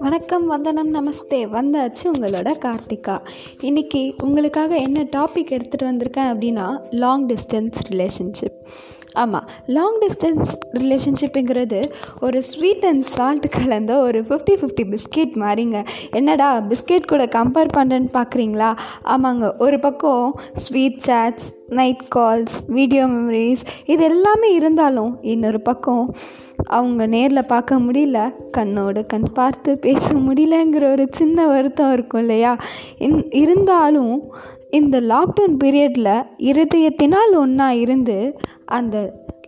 வணக்கம் வந்தனம் நமஸ்தே. வந்தாச்சு உங்களோட கார்த்திகா. இன்றைக்கி உங்களுக்காக என்ன டாபிக் எடுத்துகிட்டு வந்திருக்கேன் அப்படின்னா லாங் டிஸ்டன்ஸ் ரிலேஷன்ஷிப் ஆமாம் லாங் டிஸ்டன்ஸ் ரிலேஷன்ஷிப்புங்கிறது ஒரு ஸ்வீட் அண்ட் சால்ட் கலந்த ஒரு ஃபிஃப்டி ஃபிஃப்டி பிஸ்கெட் மாதிரிங்க. என்னடா பிஸ்கெட் கூட கம்பேர் பண்ணுறேன்னு பார்க்குறீங்களா ஆமாங்க ஒரு பக்கம் sweet chats night calls video memories இது எல்லாமே இருந்தாலும் இன்னொரு பக்கம் அவங்க நேரில் பார்க்க முடியல கண்ணோடு கண் பார்த்து பேச முடியலங்கிற ஒரு சின்ன வருத்தம் இருக்கும் இல்லையா? இன் இருந்தாலும் இந்த லாக்டவுன் பீரியடில் இருதயத்தினால் ஒன்றா இருந்து அந்த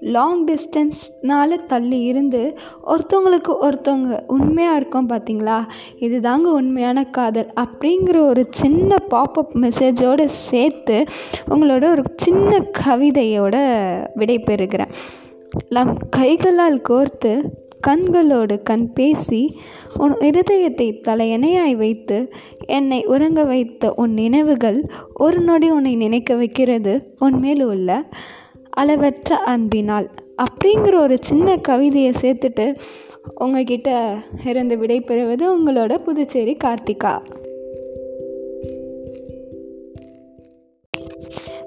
லாங் டிஸ்டன்ஸ்னால் தள்ளி இருந்து ஒருத்தவங்களுக்கு ஒருத்தவங்க உண்மையாக இருக்கோம் பார்த்தீங்களா இது தாங்க உண்மையான காதல் அப்படிங்கிற ஒரு சின்ன பாப்அப் மெசேஜோடு சேர்த்து உங்களோட ஒரு சின்ன கவிதையோட விடை பெறுகிறேன் நம் கைகளால் கோர்த்து கண்களோடு கண் பேசி உன் இருதயத்தை தலையணையாய் வைத்து என்னை உறங்க வைத்த உன் நினைவுகள் ஒரு நொடி உன்னை நினைக்க வைக்கிறது உன்மேல் உள்ள அளவற்ற அன்பினால். அப்படிங்கிற ஒரு சின்ன கவிதையை சேர்த்துட்டு உங்ககிட்ட இருந்து விடைபெறுவது உங்களோட புதுச்சேரி கார்த்திகா.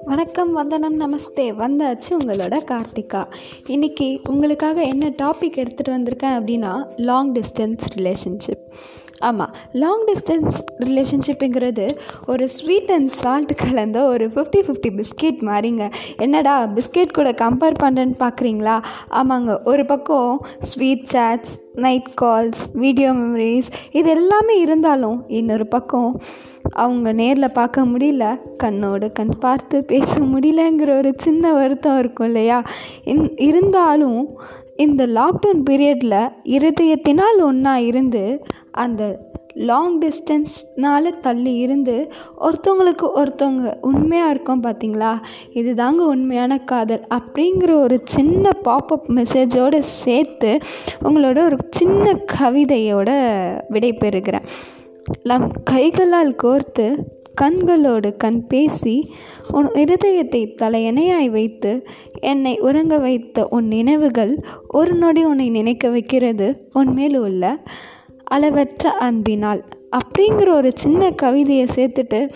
வணக்கம் வந்தனம் நமஸ்தே. வந்தாச்சு உங்களோட கார்த்திகா. இன்றைக்கி உங்களுக்காக என்ன டாபிக் எடுத்துகிட்டு வந்திருக்கேன் அப்படின்னா லாங் டிஸ்டன்ஸ் ரிலேஷன்ஷிப் ஆமாம் லாங் டிஸ்டன்ஸ் ரிலேஷன்ஷிப்புங்கிறது ஒரு ஸ்வீட் அண்ட் சால்ட் கலந்த ஒரு ஃபிஃப்டி ஃபிஃப்டி பிஸ்கெட் மாதிரிங்க. என்னடா பிஸ்கெட் கூட கம்பேர் பண்ணுறேன்னு பார்க்குறீங்களா ஆமாங்க ஒரு பக்கம் sweet chats night calls video memories இது எல்லாமே இருந்தாலும் இன்னொரு பக்கம் அவங்க நேரில் பார்க்க முடியல கண்ணோடு கண் பார்த்து பேச முடியலங்கிற ஒரு சின்ன வருத்தம் இருக்கும் இல்லையா? இன் இருந்தாலும் இந்த லாக்டவுன் பீரியடில் இருதயத்தினால் ஒன்றா இருந்து அந்த லாங் டிஸ்டன்ஸ்னால் தள்ளி இருந்து ஒருத்தவங்களுக்கு ஒருத்தவங்க உண்மையாக இருக்கோம் பார்த்தீங்களா இது தாங்க உண்மையான காதல் அப்படிங்கிற ஒரு சின்ன பாப்அப் மெசேஜோடு சேர்த்து உங்களோட ஒரு சின்ன கவிதையோட விடை பெறுகிறேன் நம் கைகளால் கோர்த்து கண்களோடு கண் பேசி உன் இருதயத்தை தலையணையாய் வைத்து என்னை உறங்க வைத்த உன் நினைவுகள் ஒரு நொடி உன்னை நினைக்க வைக்கிறது உன்மேல் உள்ள அளவற்ற அன்பினால். அப்படிங்கிற ஒரு சின்ன கவிதையை சேர்த்துட்டு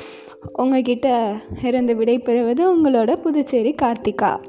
உங்ககிட்ட இருந்து விடைபெறுவது உங்களோட புதுச்சேரி கார்த்திகா.